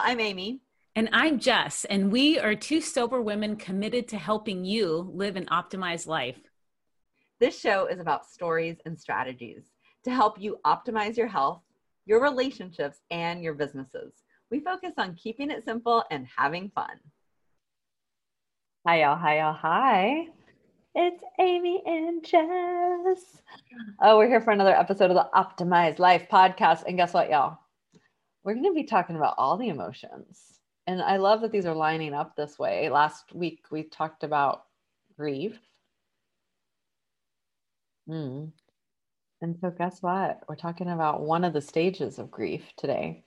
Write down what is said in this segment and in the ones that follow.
Hi, y'all. I'm Amy. And I'm Jess, and we are two sober women committed to helping you live an optimized life. This show is about stories and strategies to help you optimize your health, your relationships, and your businesses. We focus on keeping it simple and having fun. Hi, y'all. Hi, y'all. Hi. It's Amy and Jess. Oh, we're here for another episode of the Optimized Life podcast. And guess what, y'all? We're going to be talking about all the emotions. And I love that these are lining up this way. Last week, we talked about grief. Hmm. And so, guess what? We're talking about one of the stages of grief today.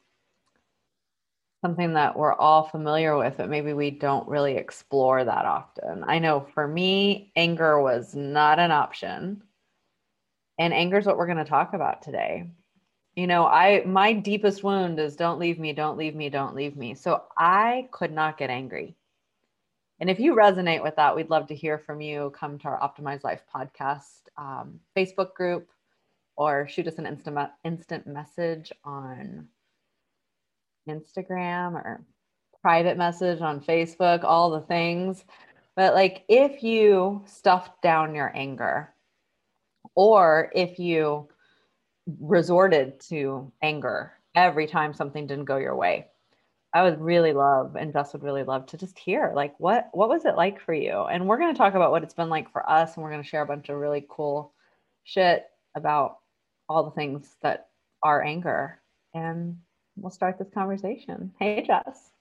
Something that we're all familiar with, but maybe we don't really explore that often. I know for me, anger was not an option. And anger is what we're going to talk about today you know i my deepest wound is don't leave me don't leave me don't leave me. So i could not get angry. And if you resonate with that we'd love to hear from you. Come to our optimized life podcast um, facebook group or shoot us an instant instant message on instagram or private message on facebook all the things. But like if you stuffed down your anger or if you resorted to anger every time something didn't go your way. I would really love, and Jess would really love to just hear, like, what what was it like for you? And we're going to talk about what it's been like for us, and we're going to share a bunch of really cool shit about all the things that are anger. And we'll start this conversation. Hey, Jess.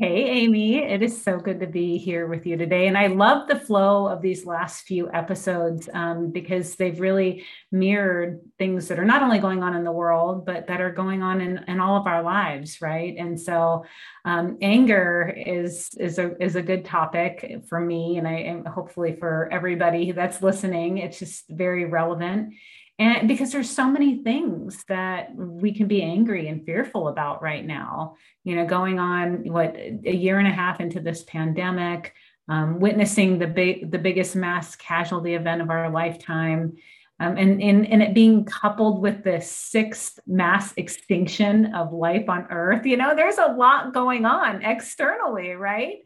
Hey, Amy. It is so good to be here with you today. And I love the flow of these last few episodes um, because they've really mirrored things that are not only going on in the world, but that are going on in, in all of our lives, right? And so um, anger is, is, a, is a good topic for me and I and hopefully for everybody that's listening. It's just very relevant and because there's so many things that we can be angry and fearful about right now you know going on what a year and a half into this pandemic um, witnessing the big the biggest mass casualty event of our lifetime um, and, and, and it being coupled with the sixth mass extinction of life on earth you know there's a lot going on externally right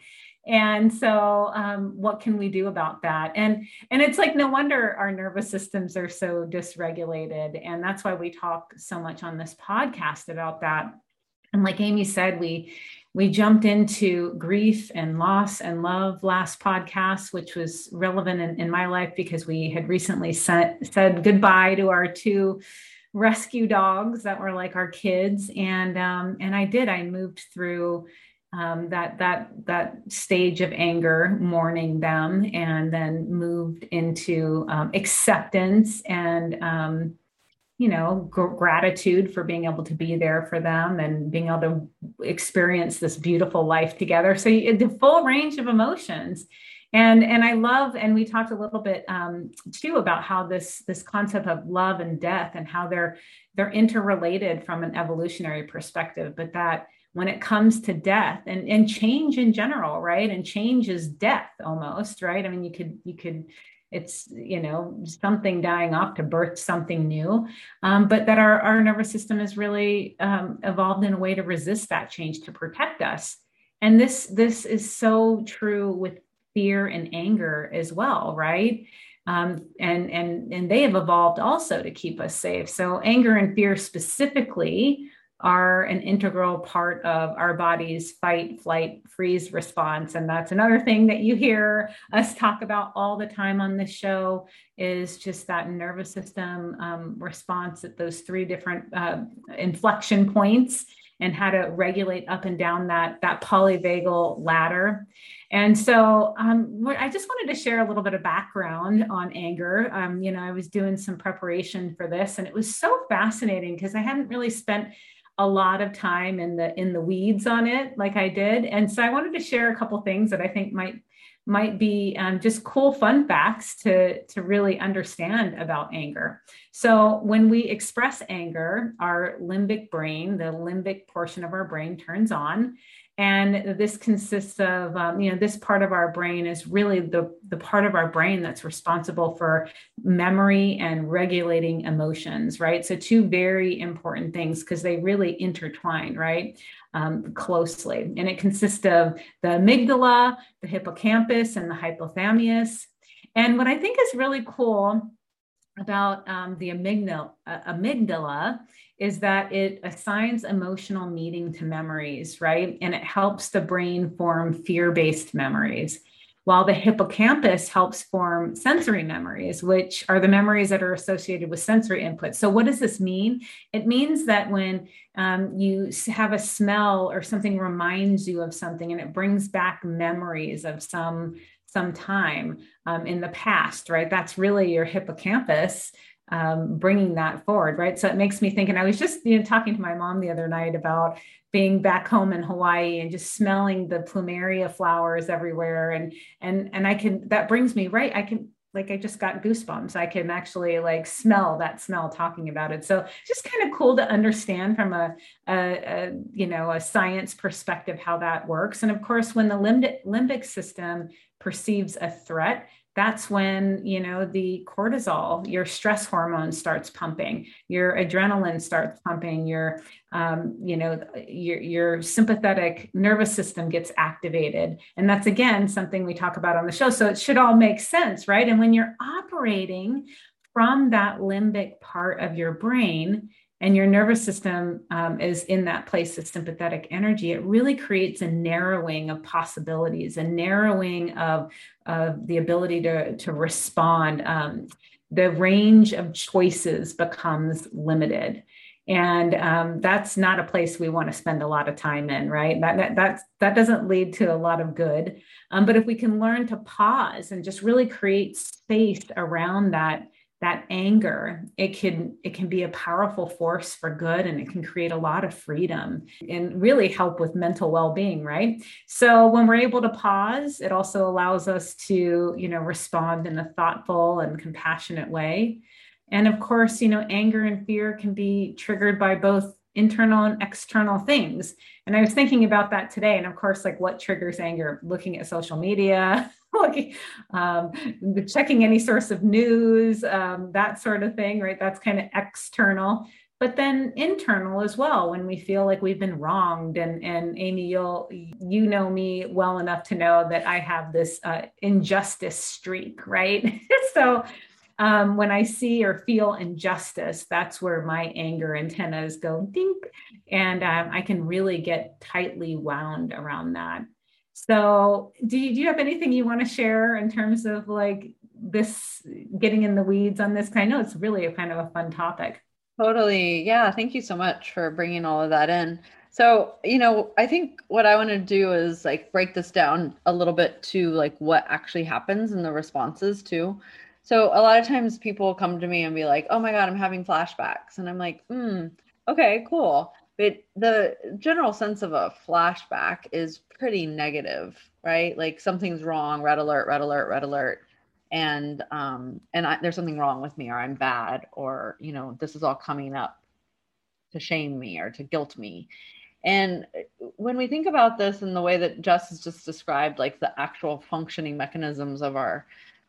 and so um, what can we do about that? And and it's like no wonder our nervous systems are so dysregulated. And that's why we talk so much on this podcast about that. And like amy said we we jumped into grief and loss and love last podcast which was relevant in, in my life because we had recently sent, said goodbye to our two rescue dogs that were like our kids. And um, and i did. I moved through um, that that that stage of anger, mourning them, and then moved into um, acceptance and um, you know gr- gratitude for being able to be there for them and being able to experience this beautiful life together. So you, the full range of emotions. And, and I love, and we talked a little bit um, too about how this this concept of love and death and how they're they're interrelated from an evolutionary perspective, but that when it comes to death and, and change in general, right? And change is death almost, right? I mean, you could, you could, it's you know something dying off to birth something new um, but that our, our nervous system is really um, evolved in a way to resist that change to protect us and this this is so true with fear and anger as well right um, and and and they have evolved also to keep us safe so anger and fear specifically are an integral part of our body's fight, flight, freeze response. And that's another thing that you hear us talk about all the time on this show is just that nervous system um, response at those three different uh, inflection points and how to regulate up and down that, that polyvagal ladder. And so um, I just wanted to share a little bit of background on anger. Um, you know, I was doing some preparation for this, and it was so fascinating because I hadn't really spent a lot of time in the in the weeds on it like i did. And so i wanted to share a couple things that i think might might be um, just cool fun facts to to really understand about anger. So when we express anger our limbic brain the limbic portion of our brain turns on and this consists of um, you know this part of our brain is really the the part of our brain that's responsible for memory and regulating emotions right? So two very important things because they really intertwine right um, closely. And it consists of the amygdala the hippocampus and the hypothalamus. And what i think is really cool about um, the amygdala, uh, amygdala is that it assigns emotional meaning to memories, right? And it helps the brain form fear based memories, while the hippocampus helps form sensory memories, which are the memories that are associated with sensory input. So, what does this mean? It means that when um, you have a smell or something reminds you of something and it brings back memories of some some time um, in the past, right? That's really your hippocampus um, bringing that forward, right? So it makes me think, and I was just you know talking to my mom the other night about being back home in Hawaii and just smelling the plumeria flowers everywhere, and and and I can that brings me right. I can like I just got goosebumps. I can actually like smell that smell talking about it. So just kind of cool to understand from a, a, a, you know a science perspective how that works. And of course, when the limbic, limbic system perceives a threat, that's when you know the cortisol your stress hormone starts pumping your adrenaline starts pumping your um, you know your, your sympathetic nervous system gets activated. And that's again something we talk about on the show. So it should all make sense right? And when you're operating from that limbic part of your brain and your nervous system um, is in that place of sympathetic energy, it really creates a narrowing of possibilities, a narrowing of, of the ability to, to respond. Um, the range of choices becomes limited. And um, that's not a place we want to spend a lot of time in, right? That, that, that's, that doesn't lead to a lot of good. Um, but if we can learn to pause and just really create space around that that anger it can it can be a powerful force for good and it can create a lot of freedom and really help with mental well-being right? So when we're able to pause it also allows us to you know respond in a thoughtful and compassionate way. And of course you know anger and fear can be triggered by both internal and external things. And i was thinking about that today. And of course like what triggers anger? Looking at social media looking, um, checking any source of news, um, that sort of thing, right? That's kind of external. But then internal as well, when we feel like we've been wronged, and and Amy, you'll you know me well enough to know that I have this uh, injustice streak, right? so um, when I see or feel injustice, that's where my anger antennas go dink, and um, I can really get tightly wound around that. So, do you, do you have anything you want to share in terms of like this getting in the weeds on this? I know it's really a kind of a fun topic. Totally. Yeah. Thank you so much for bringing all of that in. So, you know, I think what I want to do is like break this down a little bit to like what actually happens and the responses too. So, a lot of times people come to me and be like, oh my God, I'm having flashbacks. And I'm like, hmm, okay, cool. But the general sense of a flashback is pretty negative, right? Like something's wrong, red alert, red alert, red alert. And um and I, there's something wrong with me or I'm bad or you know this is all coming up to shame me or to guilt me. And when we think about this in the way that Jess has just described, like the actual functioning mechanisms of our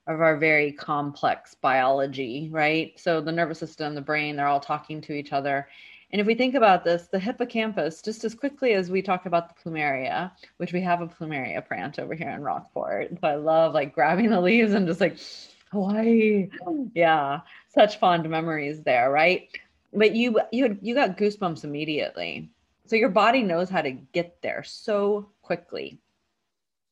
of our very complex biology, right? So the nervous system, the brain, they're all talking to each other. And if we think about this, the hippocampus, just as quickly as we talk about the plumeria, which we have a plumeria plant over here in Rockport. So I love like grabbing the leaves and just like Hawaii. Yeah, such fond memories there, right? But you you you got goosebumps immediately. So your body knows how to get there so quickly.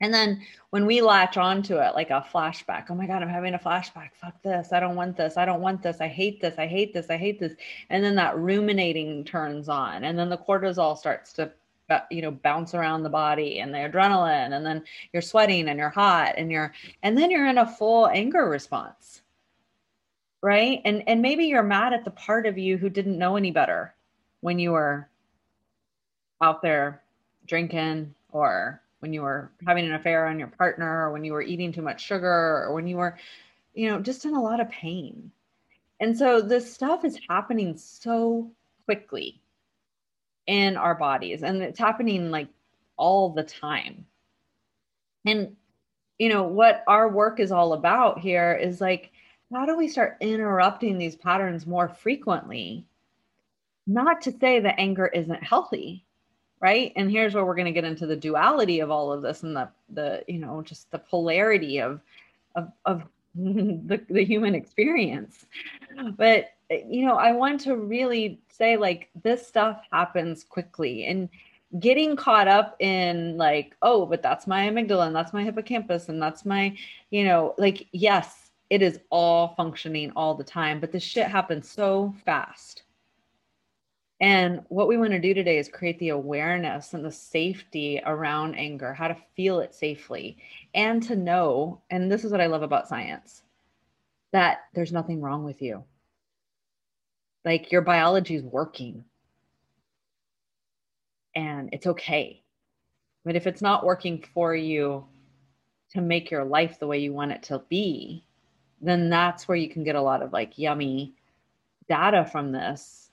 And then when we latch onto it like a flashback, oh my God, I'm having a flashback. Fuck this. I don't want this. I don't want this. I hate this. I hate this. I hate this. And then that ruminating turns on. And then the cortisol starts to, uh, you know, bounce around the body and the adrenaline. And then you're sweating and you're hot and you're, and then you're in a full anger response. Right. And, and maybe you're mad at the part of you who didn't know any better when you were out there drinking or when you were having an affair on your partner or when you were eating too much sugar or when you were you know just in a lot of pain and so this stuff is happening so quickly in our bodies and it's happening like all the time. And, you know, what our work is all about here is like, how do we start interrupting these patterns more frequently? Not to say that anger isn't healthy, right? And here's where we're going to get into the duality of all of this and the the you know just the polarity of of of the, the human experience. But you know, I want to really say like this stuff happens quickly and getting caught up in like, oh, but that's my amygdala and that's my hippocampus and that's my, you know, like yes, it is all functioning all the time, but this shit happens so fast. And what we want to do today is create the awareness and the safety around anger, how to feel it safely, and to know, and this is what I love about science, that there's nothing wrong with you. Like your biology is working and it's okay. But if it's not working for you to make your life the way you want it to be, then that's where you can get a lot of like yummy data from this.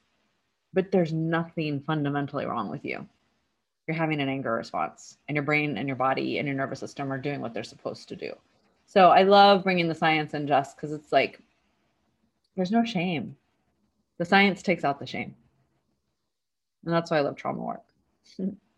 But there's nothing fundamentally wrong with you. You're having an anger response, and your brain and your body and your nervous system are doing what they're supposed to do. So I love bringing the science in just because it's like there's no shame. The science takes out the shame. And that's why I love trauma work.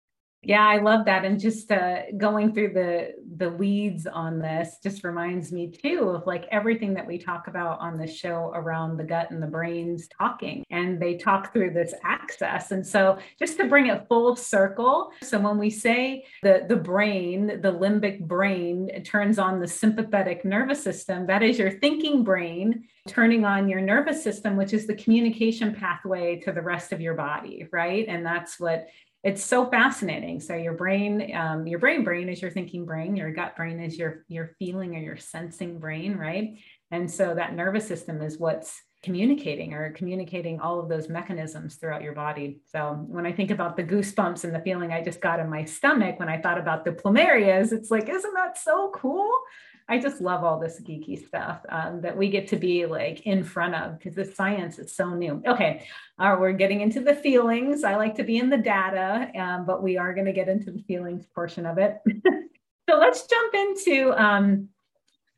Yeah, I love that. And just uh, going through the the weeds on this just reminds me too of like everything that we talk about on the show around the gut and the brains talking. And they talk through this axis. And so just to bring it full circle. So when we say the the brain, the limbic brain turns on the sympathetic nervous system, that is your thinking brain turning on your nervous system, which is the communication pathway to the rest of your body, right? And that's what it's so fascinating. So your brain, um, your brain brain is your thinking brain, your gut brain is your your feeling or your sensing brain, right? And so that nervous system is what's communicating or communicating all of those mechanisms throughout your body. So when I think about the goosebumps and the feeling I just got in my stomach when I thought about the plumerias, it's like, isn't that so cool? I just love all this geeky stuff um, that we get to be like in front of because the science is so new. Okay, uh, we're getting into the feelings. I like to be in the data, um, but we are going to get into the feelings portion of it. so let's jump into um,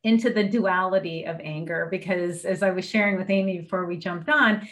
into the duality of anger because as I was sharing with Amy before we jumped on,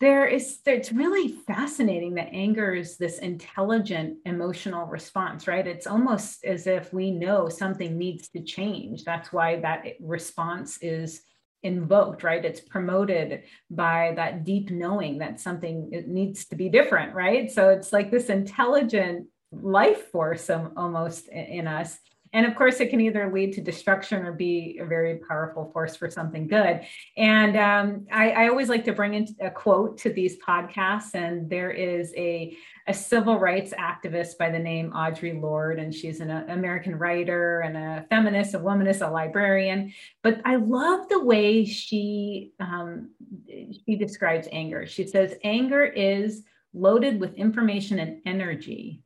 there is it's really fascinating that anger is this intelligent emotional response right? It's almost as if we know something needs to change. That's why that response is invoked right? It's promoted by that deep knowing that something needs to be different right? So it's like this intelligent life force um, almost in us and of course, it can either lead to destruction or be a very powerful force for something good. And um, I, I, always like to bring in a quote to these podcasts. And there is a, a civil rights activist by the name Audre Lorde, and she's an American writer and a feminist, a womanist, a librarian. But I love the way she um, she describes anger. She says anger is loaded with information and energy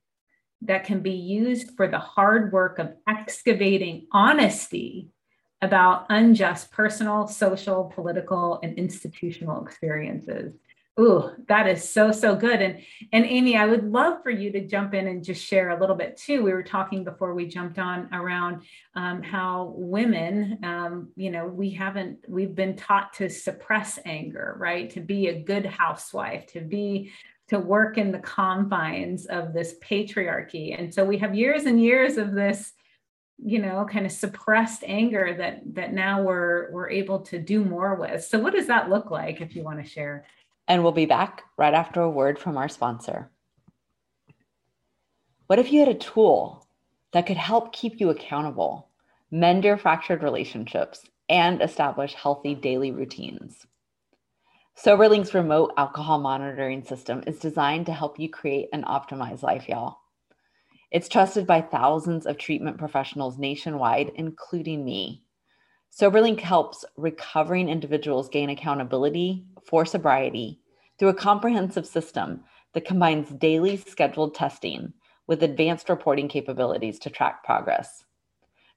that can be used for the hard work of excavating honesty about unjust personal, social, political, and institutional experiences. Ooh, that is so so good. And and Amy, I would love for you to jump in and just share a little bit too. We were talking before we jumped on around um, how women, um, you know, we haven't we've been taught to suppress anger, right? To be a good housewife, to be to work in the confines of this patriarchy. And so we have years and years of this, you know, kind of suppressed anger that that now we're we're able to do more with. So what does that look like if you want to share? And we'll be back right after a word from our sponsor. What if you had a tool that could help keep you accountable, mend your fractured relationships, and establish healthy daily routines? SoberLink's remote alcohol monitoring system is designed to help you create an optimized life, y'all. It's trusted by thousands of treatment professionals nationwide, including me. SoberLink helps recovering individuals gain accountability for sobriety through a comprehensive system that combines daily scheduled testing with advanced reporting capabilities to track progress.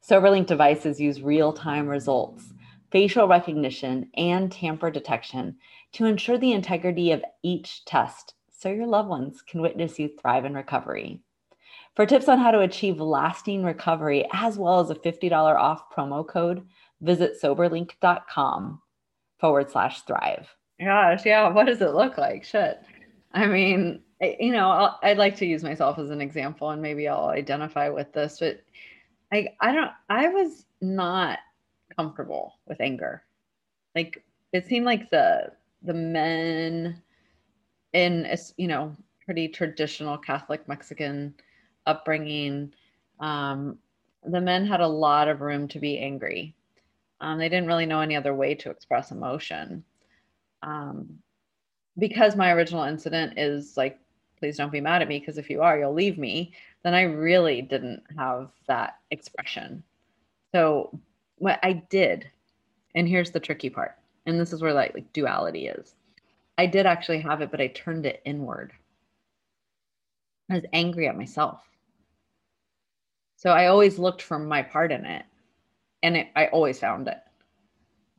SoberLink devices use real time results, facial recognition, and tamper detection to ensure the integrity of each test so your loved ones can witness you thrive in recovery. For tips on how to achieve lasting recovery, as well as a $50 off promo code, visit soberlink.com forward slash thrive. Gosh, yeah. What does it look like? Shit. I mean, you know, i would like to use myself as an example and maybe I'll identify with this, but I, I don't, I was not comfortable with anger. Like it seemed like the, the men in, a, you know, pretty traditional Catholic Mexican upbringing, um, the men had a lot of room to be angry. Um, they didn't really know any other way to express emotion. Um, because my original incident is like, please don't be mad at me because if you are, you'll leave me, then I really didn't have that expression. So what I did, and here's the tricky part, and this is where like, like duality is. I did actually have it, but I turned it inward. I was angry at myself. So I always looked for my part in it, and it, I always found it,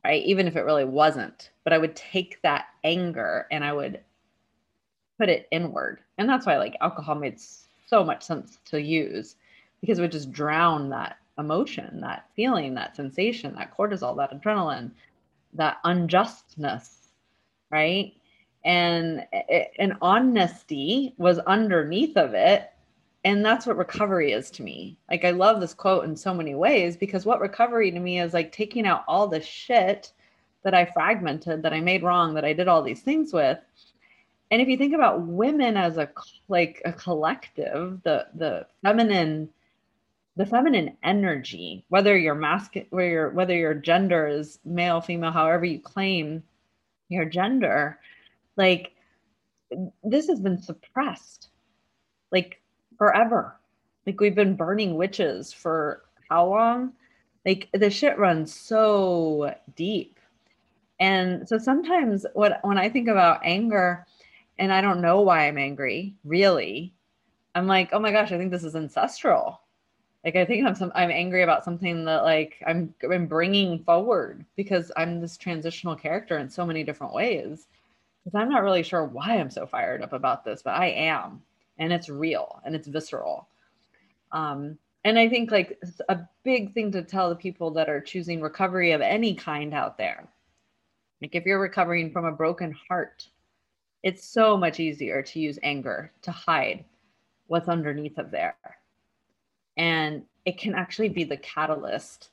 right? Even if it really wasn't. But I would take that anger and I would put it inward, and that's why like alcohol made so much sense to use because it would just drown that emotion, that feeling, that sensation, that cortisol, that adrenaline, that unjustness, right? and an honesty was underneath of it and that's what recovery is to me like i love this quote in so many ways because what recovery to me is like taking out all the shit that i fragmented that i made wrong that i did all these things with and if you think about women as a like a collective the the feminine the feminine energy whether your masculine whether your whether your gender is male female however you claim your gender like this has been suppressed like forever. Like we've been burning witches for how long? Like the shit runs so deep. And so sometimes what when I think about anger and I don't know why I'm angry, really, I'm like, oh my gosh, I think this is ancestral. Like I think I'm some I'm angry about something that like I'm I'm bringing forward because I'm this transitional character in so many different ways because I'm not really sure why I'm so fired up about this, but I am, and it's real and it's visceral. Um, and I think like a big thing to tell the people that are choosing recovery of any kind out there, like if you're recovering from a broken heart, it's so much easier to use anger to hide what's underneath of there. And it can actually be the catalyst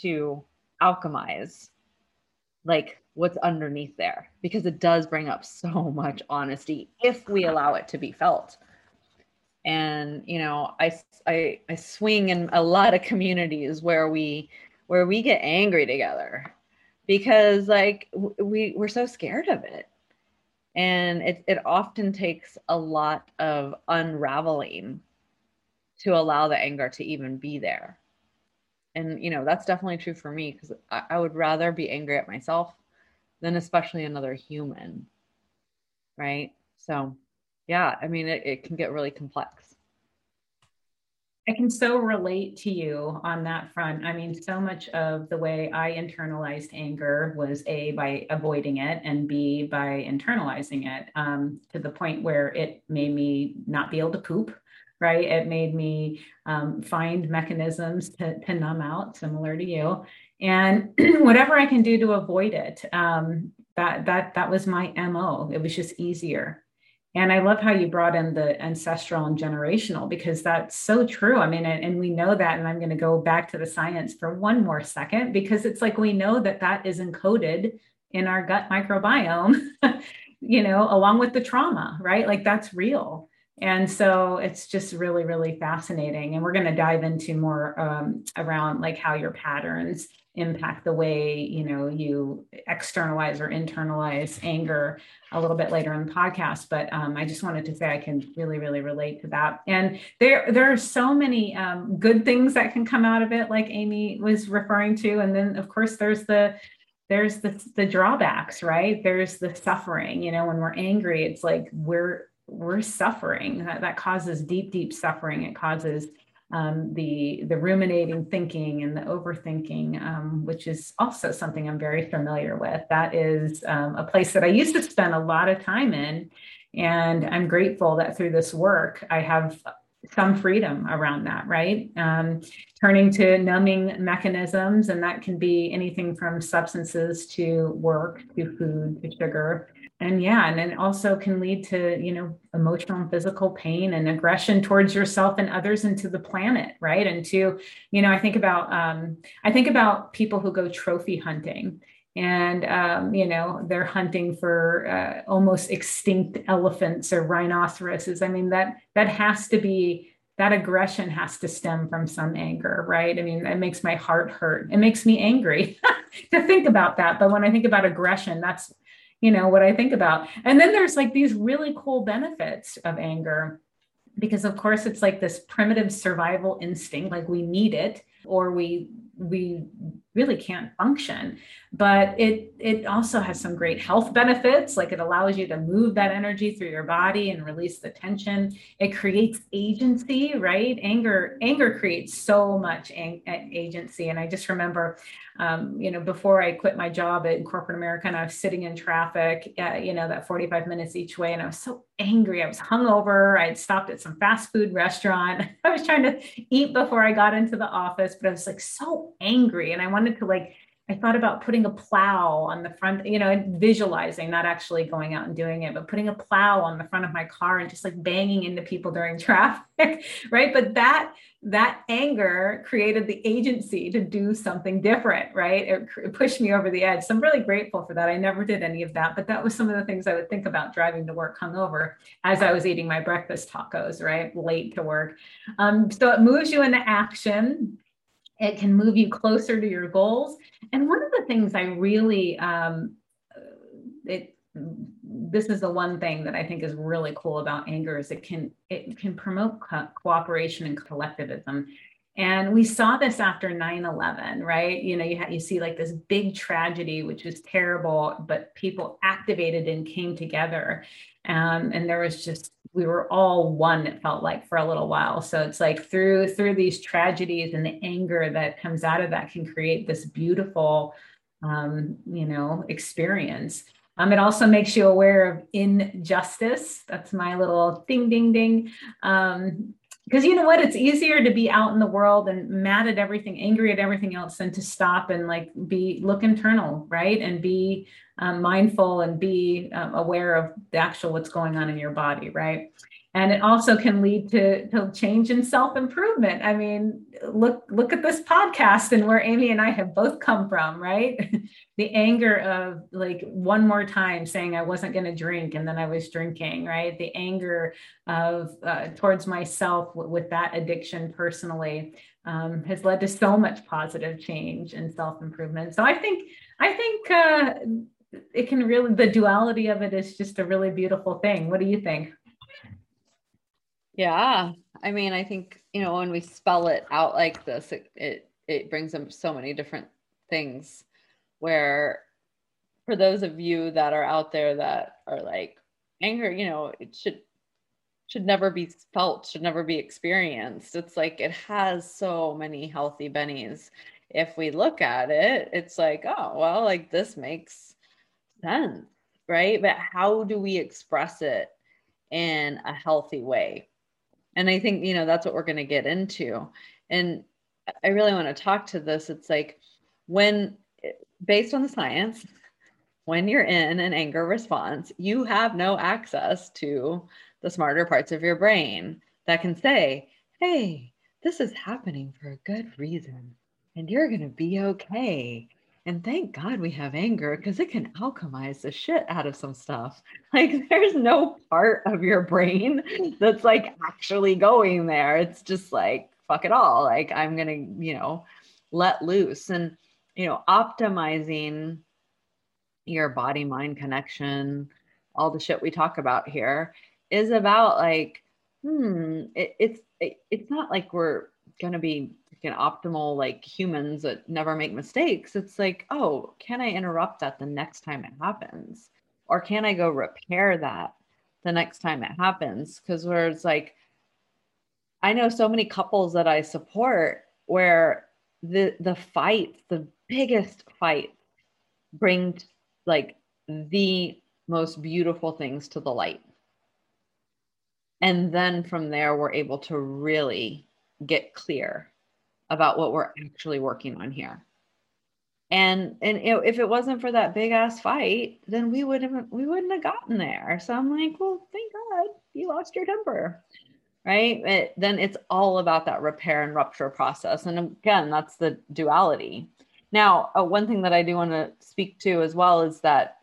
to alchemize like what's underneath there because it does bring up so much honesty if we allow it to be felt. And you know i i, I swing in a lot of communities where we where we get angry together because like we we're so scared of it. And it, it often takes a lot of unraveling to allow the anger to even be there and you know that's definitely true for me because I, I would rather be angry at myself than especially another human. Right. So, yeah, I mean, it, it can get really complex. I can so relate to you on that front. I mean, so much of the way I internalized anger was A, by avoiding it, and B, by internalizing it um, to the point where it made me not be able to poop, right? It made me um, find mechanisms to, to numb out, similar to you and whatever I can do to avoid it. Um, that that that was my mo. It was just easier. And I love how you brought in the ancestral and generational because that's so true. I mean, and, and we know that. And I'm going to go back to the science for one more second because it's like we know that that is encoded in our gut microbiome, you know, along with the trauma, right? Like that's real. And so it's just really, really fascinating. And we're going to dive into more um, around like how your patterns impact the way you know you externalize or internalize anger a little bit later in the podcast. But um, i just wanted to say i can really really relate to that. And there there are so many um, good things that can come out of it like amy was referring to. And then of course there's the there's the, the drawbacks right? There's the suffering. You know when we're angry it's like we're we're suffering that, that causes deep deep suffering it causes um, the the ruminating thinking and the overthinking, um, which is also something I'm very familiar with. That is um, a place that I used to spend a lot of time in, and I'm grateful that through this work I have some freedom around that, right? Um, turning to numbing mechanisms, and that can be anything from substances to work to food to sugar. And yeah, and it also can lead to, you know, emotional and physical pain and aggression towards yourself and others and to the planet, right? And to, you know, I think about um, I think about people who go trophy hunting and um, you know they're hunting for uh, almost extinct elephants or rhinoceroses. I mean that that has to be that aggression has to stem from some anger right? I mean it makes my heart hurt. It makes me angry to think about that. But when i think about aggression that's you know what i think about. And then there's like these really cool benefits of anger because of course it's like this primitive survival instinct like we need it or we we really can't function. But it it also has some great health benefits. Like it allows you to move that energy through your body and release the tension. It creates agency right? Anger anger creates so much ang- agency. And i just remember um, you know before i quit my job in corporate america and i was sitting in traffic uh, you know that 45 minutes each way and i was so angry. I was hungover. I had stopped at some fast food restaurant. I was trying to eat before i got into the office but i was like so angry and i wanted to like I thought about putting a plow on the front, you know, and visualizing, not actually going out and doing it, but putting a plow on the front of my car and just like banging into people during traffic, right? But that that anger created the agency to do something different, right? It, it pushed me over the edge. So I'm really grateful for that. I never did any of that, but that was some of the things I would think about driving to work hungover as I was eating my breakfast tacos, right? Late to work. Um, so it moves you into action it can move you closer to your goals. And one of the things I really, um, uh, it, this is the one thing that I think is really cool about anger is it can it can promote co- cooperation and collectivism. And we saw this after 9/11, right? You know, you ha- you see like this big tragedy, which was terrible, but people activated and came together, um, and there was just we were all one it felt like for a little while. So it's like through through these tragedies and the anger that comes out of that can create this beautiful um, you know experience. Um, it also makes you aware of injustice. That's my little ding ding ding. Um, because you know what? It's easier to be out in the world and mad at everything angry at everything else than to stop and like be look internal right? And be um, mindful and be um, aware of the actual what's going on in your body right and it also can lead to, to change in self-improvement. I mean look look at this podcast and where amy and i have both come from right? The anger of like one more time saying i wasn't going to drink and then i was drinking right? The anger of uh, towards myself w- with that addiction personally um, has led to so much positive change and self-improvement. So i think i think uh, it can really the duality of it is just a really beautiful thing. What do you think yeah. I mean, I think, you know, when we spell it out like this, it it, it brings up so many different things where for those of you that are out there that are like anger, you know, it should should never be felt, should never be experienced. It's like it has so many healthy bennies. If we look at it, it's like, oh, well, like this makes sense, right? But how do we express it in a healthy way? And i think you know that's what we're going to get into. And i really want to talk to this. It's like when based on the science when you're in an anger response you have no access to the smarter parts of your brain that can say hey this is happening for a good reason and you're going to be okay and thank God we have anger because it can alchemize the shit out of some stuff. Like there's no part of your brain that's like actually going there. It's just like, fuck it all. Like I'm going to, you know, let loose and, you know, optimizing your body mind connection, all the shit we talk about here is about like, hmm, it, it's, it, it's not like we're going to be freaking optimal like humans that never make mistakes it's like oh can i interrupt that the next time it happens? Or can i go repair that the next time it happens? Because where it's like i know so many couples that i support where the the fight the biggest fight bring like the most beautiful things to the light. And then from there, we're able to really get clear about what we're actually working on here. And and if it wasn't for that big ass fight, then we would have we wouldn't have gotten there. So I'm like, well, thank God you lost your temper, right? It, then it's all about that repair and rupture process. And again, that's the duality. Now, uh, one thing that I do want to speak to as well is that,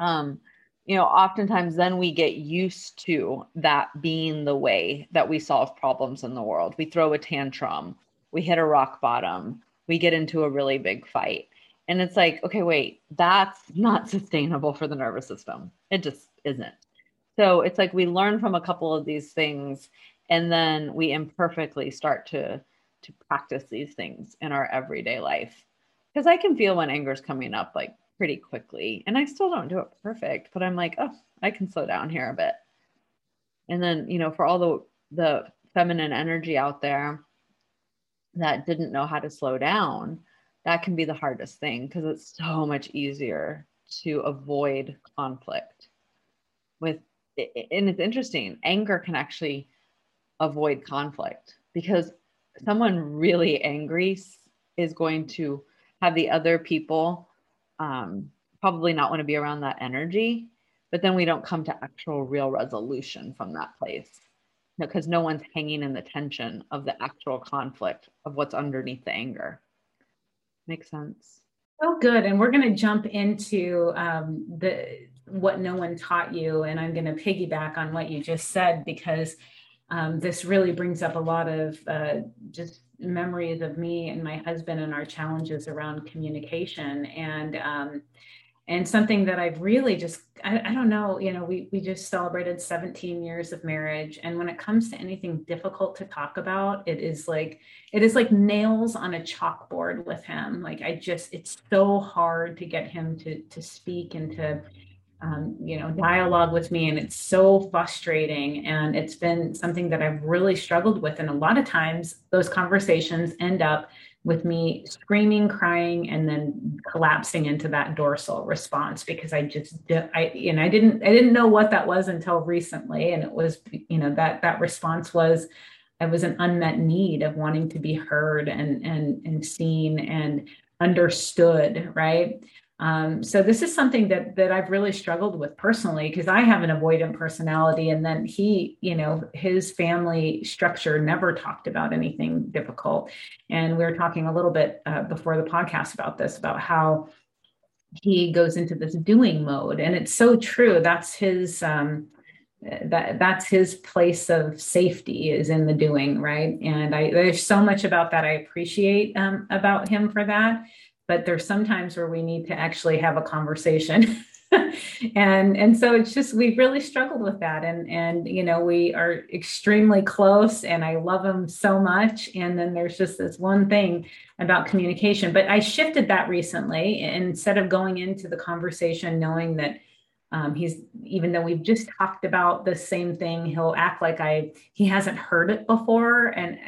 um, you know, oftentimes then we get used to that being the way that we solve problems in the world. We throw a tantrum, we hit a rock bottom, we get into a really big fight. And it's like, okay, wait, that's not sustainable for the nervous system. It just isn't. So it's like we learn from a couple of these things and then we imperfectly start to to practice these things in our everyday life. Because I can feel when anger is coming up like pretty quickly. And I still don't do it perfect, but I'm like, oh, I can slow down here a bit. And then, you know, for all the the feminine energy out there, that didn't know how to slow down, that can be the hardest thing because it's so much easier to avoid conflict with and it's interesting anger can actually avoid conflict because someone really angry is going to have the other people um, probably not want to be around that energy but then we don't come to actual real resolution from that place because no one's hanging in the tension of the actual conflict of what's underneath the anger. Makes sense. Oh, good. And we're going to jump into um, the what no one taught you, and I'm going to piggyback on what you just said because um, this really brings up a lot of uh, just memories of me and my husband and our challenges around communication. And um, and something that I've really just I, I, don't know you know we we just celebrated 17 years of marriage. And when it comes to anything difficult to talk about it is like it is like nails on a chalkboard with him. Like I just it's so hard to get him to to speak and to um, you know dialogue with me and it's so frustrating and it's been something that I've really struggled with and a lot of times those conversations end up with me screaming, crying, and then collapsing into that dorsal response because I just I and I didn't I didn't know what that was until recently, and it was you know that that response was I was an unmet need of wanting to be heard and and and seen and understood, right? Um, so this is something that that I've really struggled with personally because I have an avoidant personality, and then he, you know, his family structure never talked about anything difficult. And we were talking a little bit uh, before the podcast about this about how he goes into this doing mode, and it's so true. That's his. Um, that that's his place of safety is in the doing right and i there's so much about that i appreciate um, about him for that but there's sometimes where we need to actually have a conversation. And and so it's just we've really struggled with that. And and you know we are extremely close and i love him so much. And then there's just this one thing about communication. But i shifted that recently instead of going into the conversation knowing that um, he's even though we've just talked about the same thing he'll act like i he hasn't heard it before. And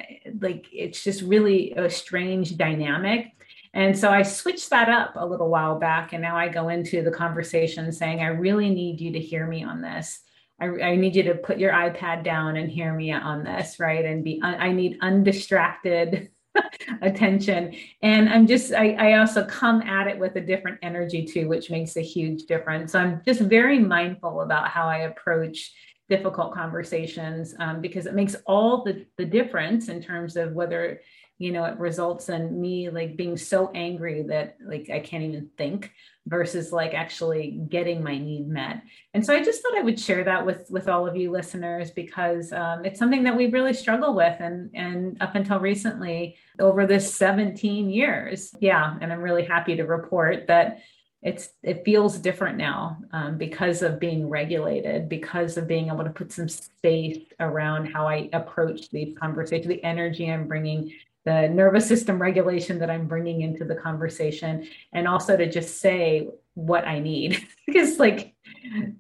like it's just really a strange dynamic and so I switched that up a little while back. And now I go into the conversation saying, I really need you to hear me on this. I, I need you to put your iPad down and hear me on this, right? And be, I need undistracted attention. And I'm just, I, I also come at it with a different energy too, which makes a huge difference. So I'm just very mindful about how I approach difficult conversations um, because it makes all the, the difference in terms of whether you know it results in me like being so angry that like i can't even think versus like actually getting my need met. And so i just thought i would share that with with all of you listeners because um, it's something that we really struggle with and and up until recently over this 17 years. Yeah and i'm really happy to report that it's it feels different now um, because of being regulated because of being able to put some space around how i approach these conversations the energy i'm bringing the nervous system regulation that I'm bringing into the conversation, and also to just say what I need because like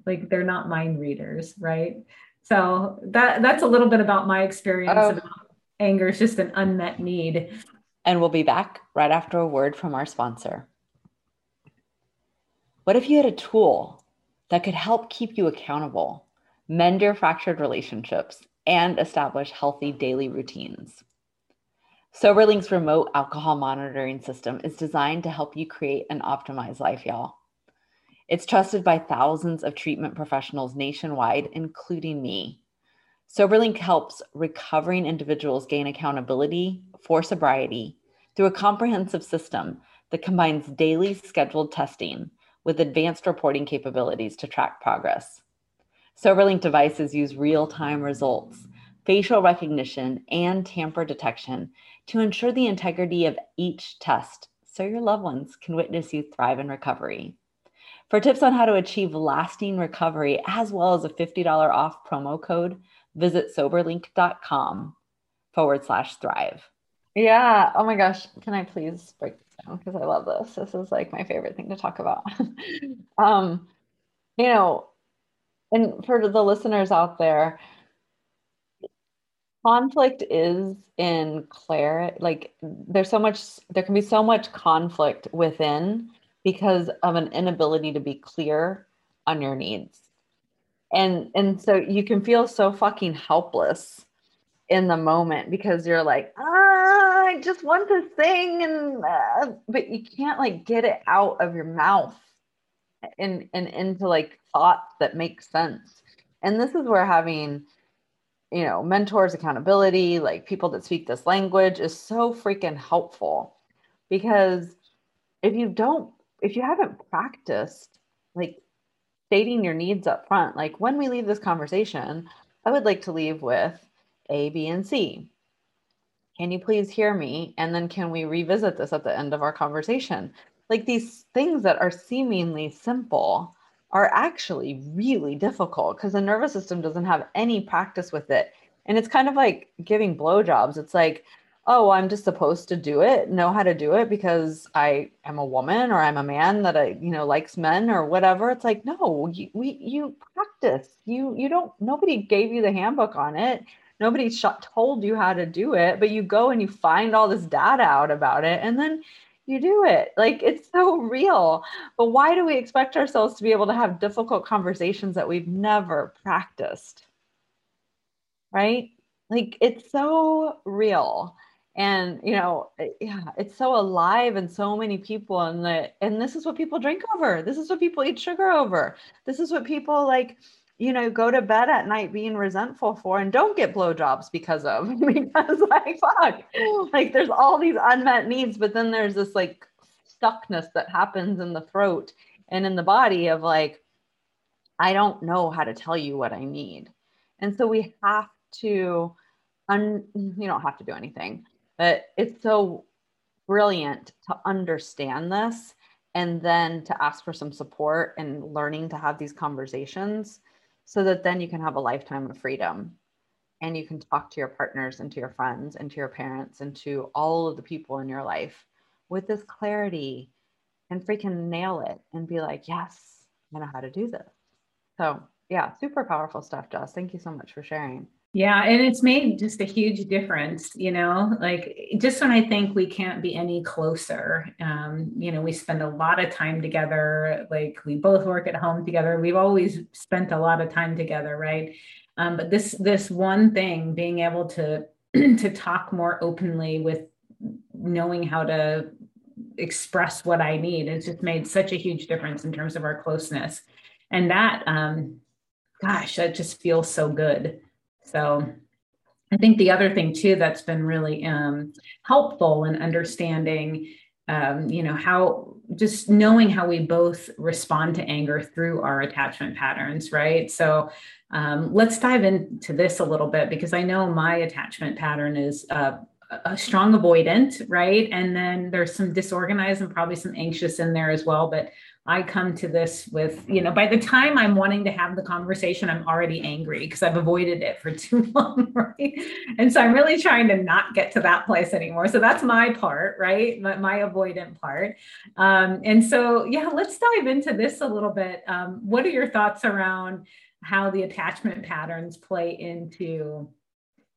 like they're not mind readers, right? So that that's a little bit about my experience oh. about anger is just an unmet need. And we'll be back right after a word from our sponsor. What if you had a tool that could help keep you accountable, mend your fractured relationships, and establish healthy daily routines. SoberLink's remote alcohol monitoring system is designed to help you create an optimized life, y'all. It's trusted by thousands of treatment professionals nationwide, including me. SoberLink helps recovering individuals gain accountability for sobriety through a comprehensive system that combines daily scheduled testing with advanced reporting capabilities to track progress. SoberLink devices use real time results, facial recognition, and tamper detection to ensure the integrity of each test so your loved ones can witness you thrive in recovery. For tips on how to achieve lasting recovery, as well as a $50 off promo code, visit soberlink.com forward slash thrive. Yeah. Oh my gosh. Can I please break this down? Because I love this. This is like my favorite thing to talk about. um, you know, and for the listeners out there, conflict is in clarity. Like there's so much, there can be so much conflict within because of an inability to be clear on your needs. And and so you can feel so fucking helpless in the moment because you're like, ah, I just want this thing, and uh, but you can't like get it out of your mouth and and into like thoughts that make sense. And this is where having you know mentors accountability like people that speak this language is so freaking helpful because if you don't if you haven't practiced like stating your needs up front like when we leave this conversation i would like to leave with a b and c. Can you please hear me? And then can we revisit this at the end of our conversation? Like these things that are seemingly simple are actually really difficult because the nervous system doesn't have any practice with it. And it's kind of like giving blowjobs. It's like, oh, I'm just supposed to do it, know how to do it because I am a woman or I'm a man that I, you know, likes men or whatever. It's like, no, you, we, you practice. You, you don't. Nobody gave you the handbook on it. Nobody sh- told you how to do it, but you go and you find all this data out about it, and then you do it. Like it's so real. But why do we expect ourselves to be able to have difficult conversations that we've never practiced? Right? Like it's so real. And you know, eh, yeah, it's so alive in so many people and the and this is what people drink over. This is what people eat sugar over. This is what people like you know, go to bed at night being resentful for and don't get blowjobs because of because like fuck. Like there's all these unmet needs, but then there's this like stuckness that happens in the throat and in the body of like, I don't know how to tell you what I need. And so we have to un you don't have to do anything, but it's so brilliant to understand this and then to ask for some support and learning to have these conversations so that then you can have a lifetime of freedom and you can talk to your partners and to your friends and to your parents and to all of the people in your life with this clarity and freaking nail it and be like, yes, I know how to do this. So, yeah, super powerful stuff, Jess. Thank you so much for sharing. Yeah, and it's made just a huge difference, you know, like just when I think we can't be any closer. Um, you know, we spend a lot of time together, like we both work at home together. We've always spent a lot of time together, right? Um, but this this one thing, being able to to talk more openly with knowing how to express what I need, it's just made such a huge difference in terms of our closeness. And that um gosh, that just feels so good. So I think the other thing too that's been really um, helpful in understanding, um, you know, how just knowing how we both respond to anger through our attachment patterns, right? So um, let's dive into this a little bit because I know my attachment pattern is uh, a strong avoidant, right? And then there's some disorganized and probably some anxious in there as well. But I come to this with, you know, by the time I'm wanting to have the conversation, I'm already angry because I've avoided it for too long, right? And so I'm really trying to not get to that place anymore. So that's my part, right? My, my avoidant part. Um, and so, yeah, let's dive into this a little bit. Um, what are your thoughts around how the attachment patterns play into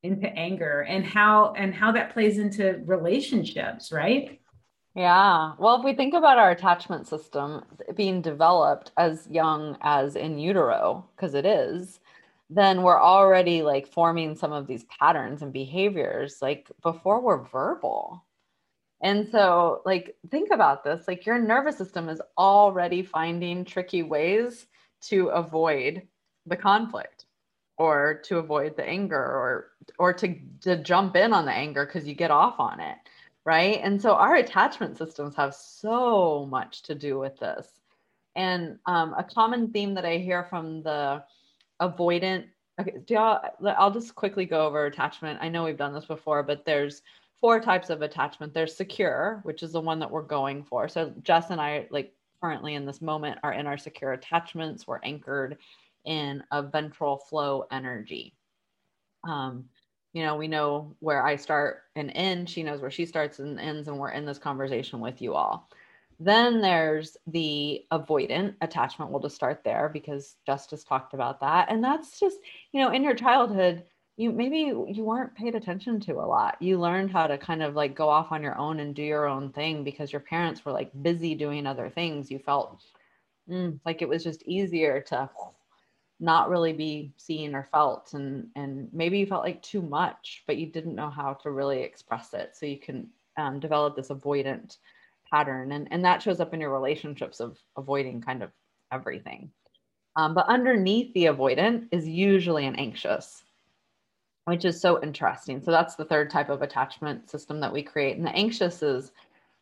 into anger and how and how that plays into relationships, right? Yeah. Well, if we think about our attachment system being developed as young as in utero, because it is, then we're already like forming some of these patterns and behaviors like before we're verbal. And so, like, think about this like, your nervous system is already finding tricky ways to avoid the conflict or to avoid the anger or or to, to jump in on the anger because you get off on it right? And so our attachment systems have so much to do with this. And um, a common theme that i hear from the avoidant okay do y'all i'll just quickly go over attachment. I know we've done this before but there's four types of attachment. There's secure which is the one that we're going for. So jess and i like currently in this moment are in our secure attachments. We're anchored in a ventral flow energy. Um, you know we know where i start and end she knows where she starts and ends and we're in this conversation with you all then there's the avoidant attachment. We'll just start there because Justice talked about that. And that's just, you know, in your childhood, you maybe you weren't paid attention to a lot. You learned how to kind of like go off on your own and do your own thing because your parents were like busy doing other things. You felt mm, like it was just easier to not really be seen or felt and and maybe you felt like too much but you didn't know how to really express it. So you can um, develop this avoidant pattern and, and that shows up in your relationships of avoiding kind of everything. Um, but underneath the avoidant is usually an anxious which is so interesting. So that's the third type of attachment system that we create. And the anxious is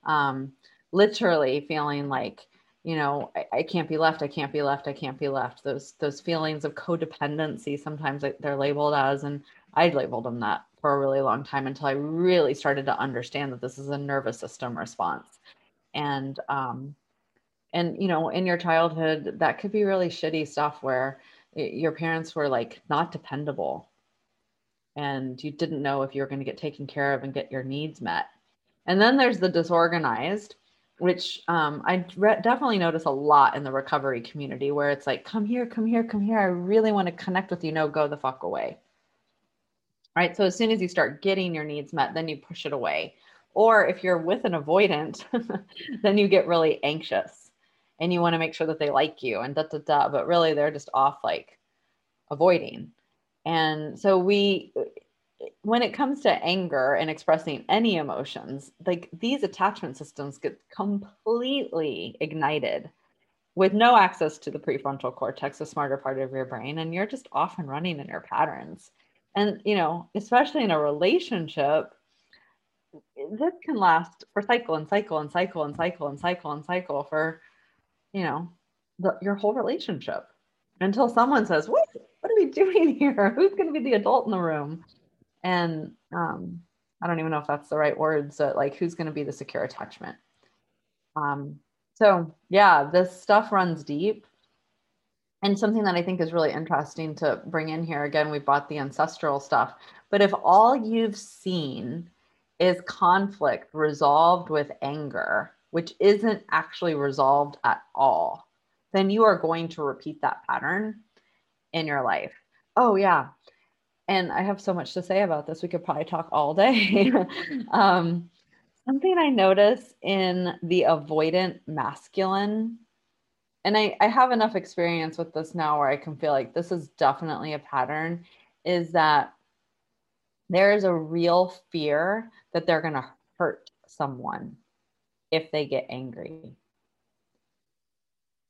um, literally feeling like you know I, I, can't be left i can't be left i can't be left. Those those feelings of codependency sometimes they're labeled as and i labeled them that for a really long time until i really started to understand that this is a nervous system response. And um and you know in your childhood that could be really shitty stuff where your parents were like not dependable. And you didn't know if you were going to get taken care of and get your needs met. And then there's the disorganized which um, i re- definitely notice a lot in the recovery community where it's like come here come here come here. I really want to connect with you. No go the fuck away. Right? So as soon as you start getting your needs met then you push it away. Or if you're with an avoidant, then you get really anxious and you want to make sure that they like you and da da da. But really, they're just off like avoiding. And so we, when it comes to anger and expressing any emotions, like these attachment systems get completely ignited with no access to the prefrontal cortex, the smarter part of your brain, and you're just off and running in your patterns. And, you know, especially in a relationship, this can last for cycle and cycle and cycle and cycle and cycle and cycle for you know the, your whole relationship until someone says what? What are we doing here? Who's going to be the adult in the room and um i don't even know if that's the right words but like who's going to be the secure attachment um so yeah this stuff runs deep and something that i think is really interesting to bring in here again we've bought the ancestral stuff but if all you've seen is conflict resolved with anger, which isn't actually resolved at all, then you are going to repeat that pattern in your life. Oh, yeah. And I have so much to say about this. We could probably talk all day. um, something I notice in the avoidant masculine, and I, I have enough experience with this now where I can feel like this is definitely a pattern, is that there is a real fear that they're going to hurt someone if they get angry.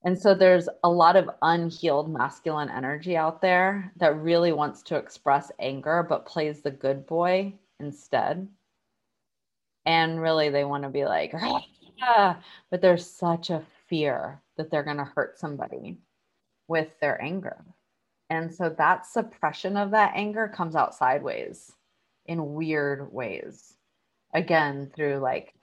And so there's a lot of unhealed masculine energy out there that really wants to express anger, but plays the good boy instead. And really, they want to be like, ah, but there's such a fear that they're going to hurt somebody with their anger. And so that suppression of that anger comes out sideways in weird ways. Again, through like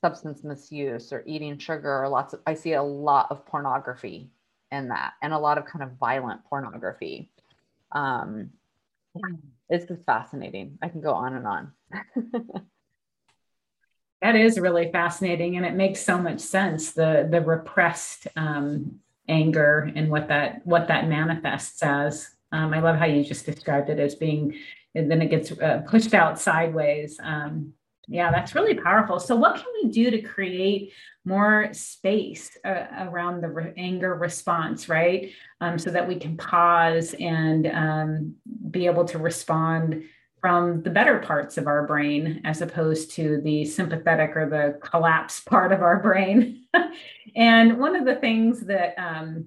substance misuse or eating sugar or lots of, I see a lot of pornography in that and a lot of kind of violent pornography. Um, it's just fascinating. I can go on and on. that is really fascinating and it makes so much sense the the repressed um, anger and what that what that manifests as um, i love how you just described it as being and then it gets uh, pushed out sideways. Um, Yeah, that's really powerful. So, what can we do to create more space uh, around the re- anger response, right? Um, so that we can pause and um, be able to respond from the better parts of our brain as opposed to the sympathetic or the collapse part of our brain. and one of the things that um,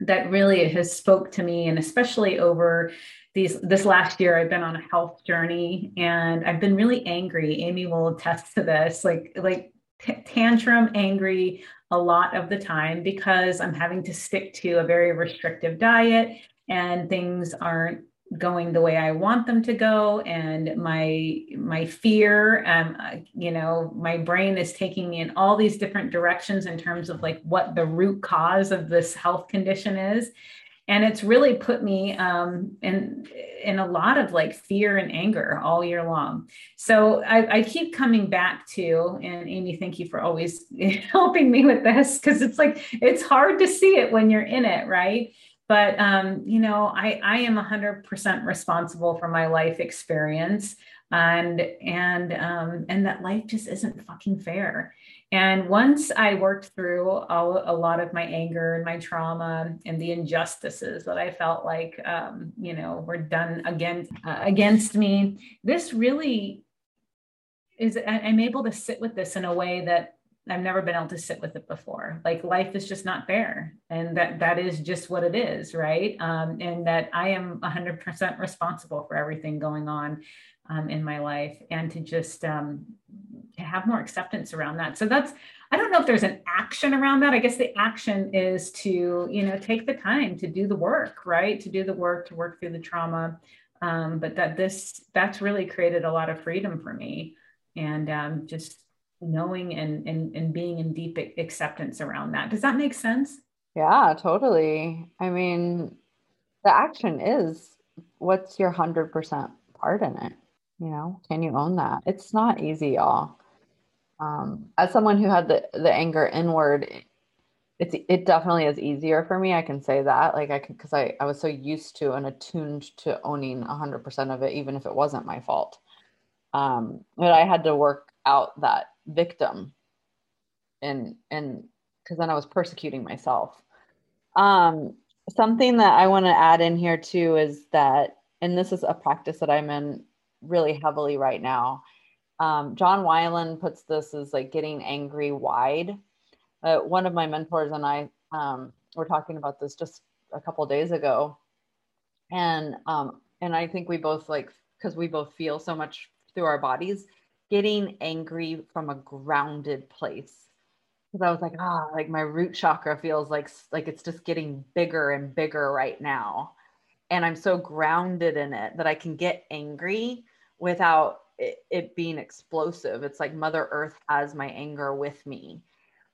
that really has spoke to me, and especially over these this last year i've been on a health journey and i've been really angry. Amy will attest to this like like t- tantrum angry a lot of the time because i'm having to stick to a very restrictive diet and things aren't going the way i want them to go and my my fear um you know my brain is taking me in all these different directions in terms of like what the root cause of this health condition is and it's really put me um, in in a lot of like fear and anger all year long. So I, I keep coming back to, and Amy, thank you for always helping me with this because it's like it's hard to see it when you're in it, right? But um, you know, I I am 100% responsible for my life experience, and and um, and that life just isn't fucking fair and once I worked through all, a lot of my anger and my trauma and the injustices that I felt like, um, you know, were done against uh, against me, this really is. I'm able to sit with this in a way that I've never been able to sit with it before. Like life is just not fair, and that that is just what it is, right? Um, and that I am 100% responsible for everything going on um, in my life, and to just um, have more acceptance around that. So that's I don't know if there's an action around that. I guess the action is to, you know, take the time to do the work, right? To do the work, to work through the trauma. Um, but that this that's really created a lot of freedom for me, and um, just knowing and, and and being in deep acceptance around that. Does that make sense? Yeah, totally. I mean, the action is what's your hundred percent part in it. You know, can you own that? It's not easy, y'all um, as someone who had the the anger inward it's it definitely is easier for me i can say that. Like i can because I, I was so used to and attuned to owning 100% of it even if it wasn't my fault. Um but i had to work out that victim and and because then i was persecuting myself. Um something that i want to add in here too is that and this is a practice that i'm in really heavily right now um, John Wineland puts this as like getting angry wide. Uh, one of my mentors and I um, were talking about this just a couple days ago, and um, and I think we both like because we both feel so much through our bodies, getting angry from a grounded place. Because I was like, ah, oh, like my root chakra feels like like it's just getting bigger and bigger right now, and I'm so grounded in it that I can get angry without it, it being explosive. It's like Mother Earth has my anger with me.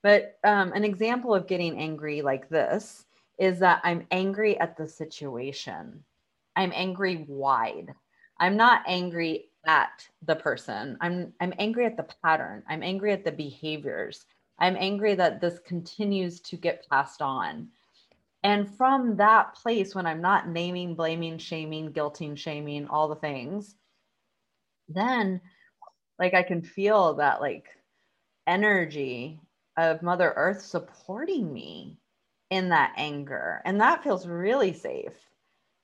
But um, an example of getting angry like this is that I'm angry at the situation. I'm angry wide. I'm not angry at the person. I'm I'm angry at the pattern. I'm angry at the behaviors. I'm angry that this continues to get passed on. And from that place, when I'm not naming, blaming, shaming, guilting, shaming, all the things, then like I can feel that like energy of Mother Earth supporting me in that anger. And that feels really safe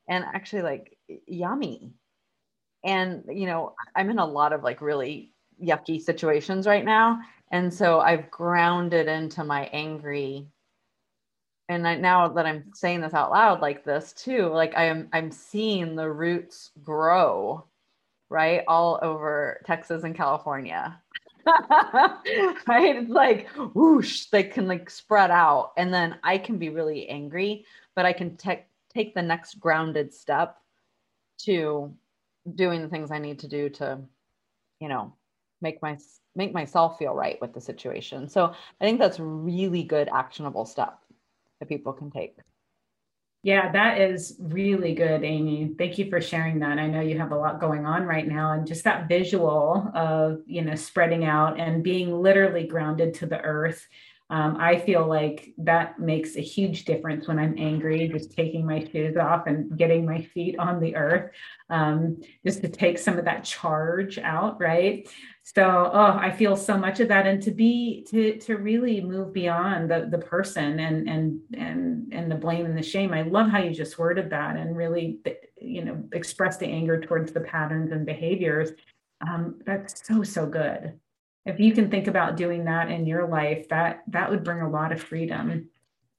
and actually like yummy. And, you know, I'm in a lot of like really yucky situations right now. And so I've grounded into my angry. And I, now that I'm saying this out loud like this too, like I am, I'm seeing the roots grow right? All over Texas and California. right? It's like whoosh, they can like spread out. And then I can be really angry, but I can te- take the next grounded step to doing the things I need to do to, you know, make my make myself feel right with the situation. So I think that's really good actionable step that people can take. Yeah, that is really good, Amy. Thank you for sharing that. I know you have a lot going on right now, and just that visual of you know spreading out and being literally grounded to the earth Um, I feel like that makes a huge difference when I'm angry, just taking my shoes off and getting my feet on the earth, um, just to take some of that charge out, right? So, oh, I feel so much of that, and to be to to really move beyond the the person and and and and the blame and the shame. I love how you just worded that, and really, you know, express the anger towards the patterns and behaviors. Um, that's so so good if you can think about doing that in your life that that would bring a lot of freedom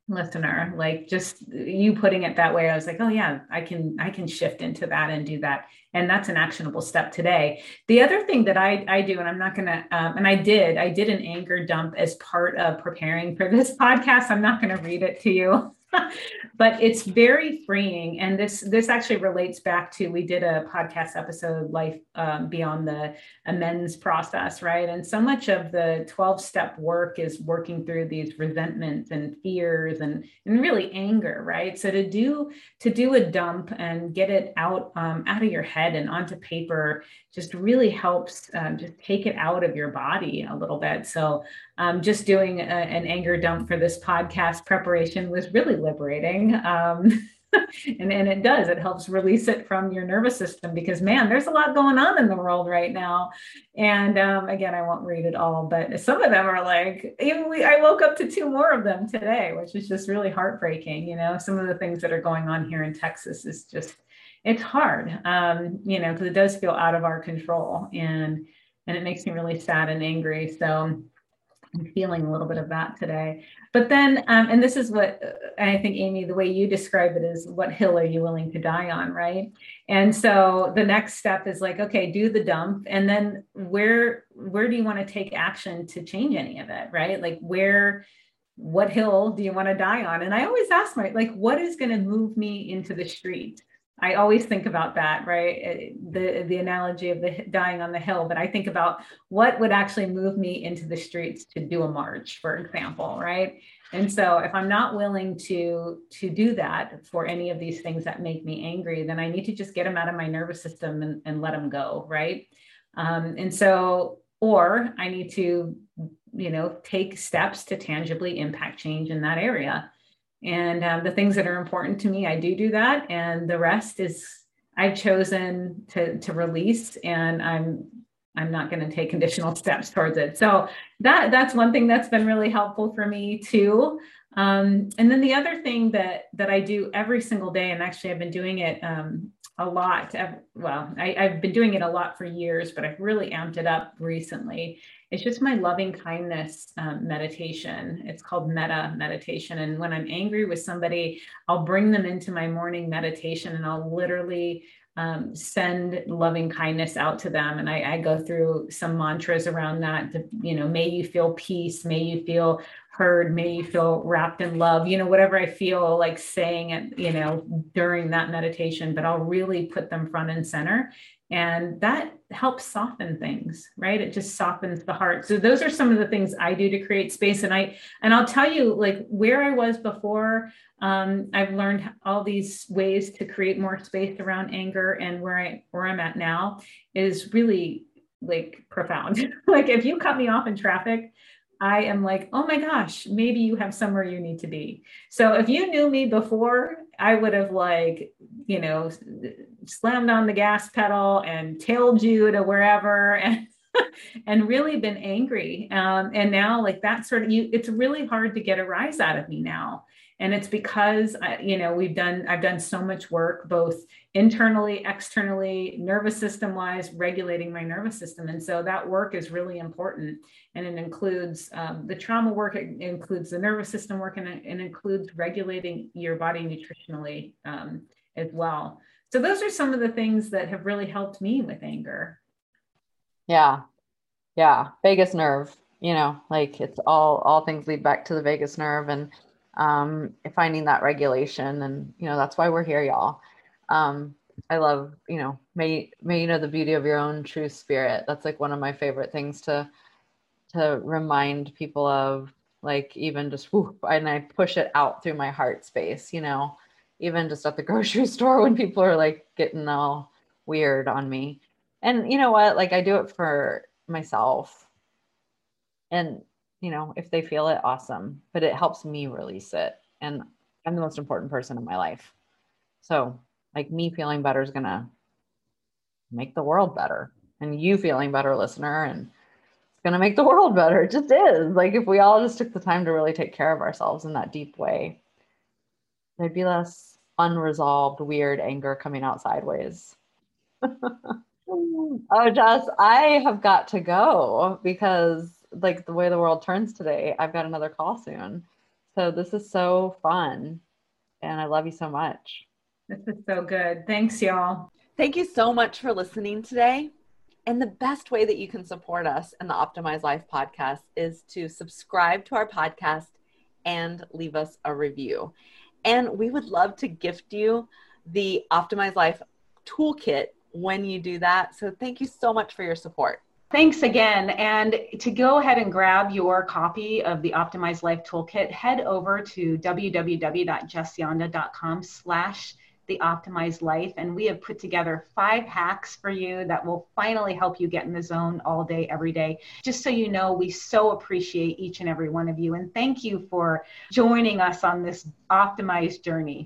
listener. Like just you putting it that way i was like oh yeah i can i can shift into that and do that. And that's an actionable step today. The other thing that i i do and i'm not gonna um, and i did i did an anger dump as part of preparing for this podcast. I'm not gonna read it to you but it's very freeing and this this actually relates back to we did a podcast episode life um, beyond the amends process right? And so much of the 12 step work is working through these resentments and fears and and really anger right? So to do to do a dump and get it out um, out of your head and onto paper just really helps um, just take it out of your body a little bit so um, just doing a, an anger dump for this podcast preparation was really liberating. Um, and, and it does, it helps release it from your nervous system because, man, there's a lot going on in the world right now. And um, again, I won't read it all, but some of them are like, even we, I woke up to two more of them today, which is just really heartbreaking. You know, some of the things that are going on here in Texas is just, it's hard, um, you know, because it does feel out of our control and, and it makes me really sad and angry. So, I'm feeling a little bit of that today. But then, um, and this is what I think, Amy, the way you describe it is what hill are you willing to die on, right? And so the next step is like, okay, do the dump, and then where where do you want to take action to change any of it, right? Like where what hill do you want to die on? And I always ask my like, what is going to move me into the street? I always think about that, right? The the analogy of the dying on the hill, but I think about what would actually move me into the streets to do a march, for example, right? And so if I'm not willing to to do that for any of these things that make me angry, then I need to just get them out of my nervous system and, and let them go, right? Um, and so, or I need to, you know, take steps to tangibly impact change in that area. And um, the things that are important to me, I do do that. And the rest is I've chosen to, to release and I'm I'm not going to take conditional steps towards it. So that that's one thing that's been really helpful for me too. Um, and then the other thing that that I do every single day, and actually I've been doing it um, a lot. Well, I, I've been doing it a lot for years, but I've really amped it up recently it's just my loving kindness um, meditation. It's called metta meditation. And when I'm angry with somebody, I'll bring them into my morning meditation and I'll literally um, send loving kindness out to them. And I, I, go through some mantras around that. To, you know, may you feel peace, may you feel heard, may you feel wrapped in love, you know, whatever I feel like saying it, you know, during that meditation, but I'll really put them front and center and that helps soften things right? It just softens the heart. So those are some of the things i do to create space. And i and i'll tell you like where i was before um, i've learned all these ways to create more space around anger and where i where i'm at now is really like profound. Like if you cut me off in traffic I am like, oh my gosh, maybe you have somewhere you need to be. So if you knew me before, I would have like, you know, slammed on the gas pedal and tailed you to wherever and and really been angry. Um, and now like that sort of you, it's really hard to get a rise out of me now. And it's because I, you know we've done i've done so much work both internally externally nervous system wise regulating my nervous system. And so that work is really important. And it includes um, the trauma work it includes the nervous system work and it, it includes regulating your body nutritionally um, as well so those are some of the things that have really helped me with anger yeah yeah vagus nerve you know like it's all all things lead back to the vagus nerve and um, finding that regulation. And, you know, that's why we're here, y'all. Um, I love, you know, may, may you know the beauty of your own true spirit. That's like one of my favorite things to, to remind people of like even just whoop, and I push it out through my heart space, you know, even just at the grocery store when people are like getting all weird on me. And you know what? Like I do it for myself. And you know, if they feel it, awesome. But it helps me release it. And I'm the most important person in my life. So, like, me feeling better is going to make the world better. And you feeling better, listener, and it's going to make the world better. It just is. Like, if we all just took the time to really take care of ourselves in that deep way, there'd be less unresolved, weird anger coming out sideways. oh, Jess, I have got to go because, like, the way the world turns today, I've got another call soon. So, this is so fun. And I love you so much. This is so good. Thanks, y'all. Thank you so much for listening today. And the best way that you can support us in the Optimize Life podcast is to subscribe to our podcast and leave us a review. And we would love to gift you the Optimize Life toolkit when you do that. So thank you so much for your support. Thanks again. And to go ahead and grab your copy of the Optimize Life Toolkit, head over to www.jessyonda.com slash the optimized life. And we have put together five hacks for you that will finally help you get in the zone all day, every day. Just so you know, we so appreciate each and every one of you. And thank you for joining us on this optimized journey.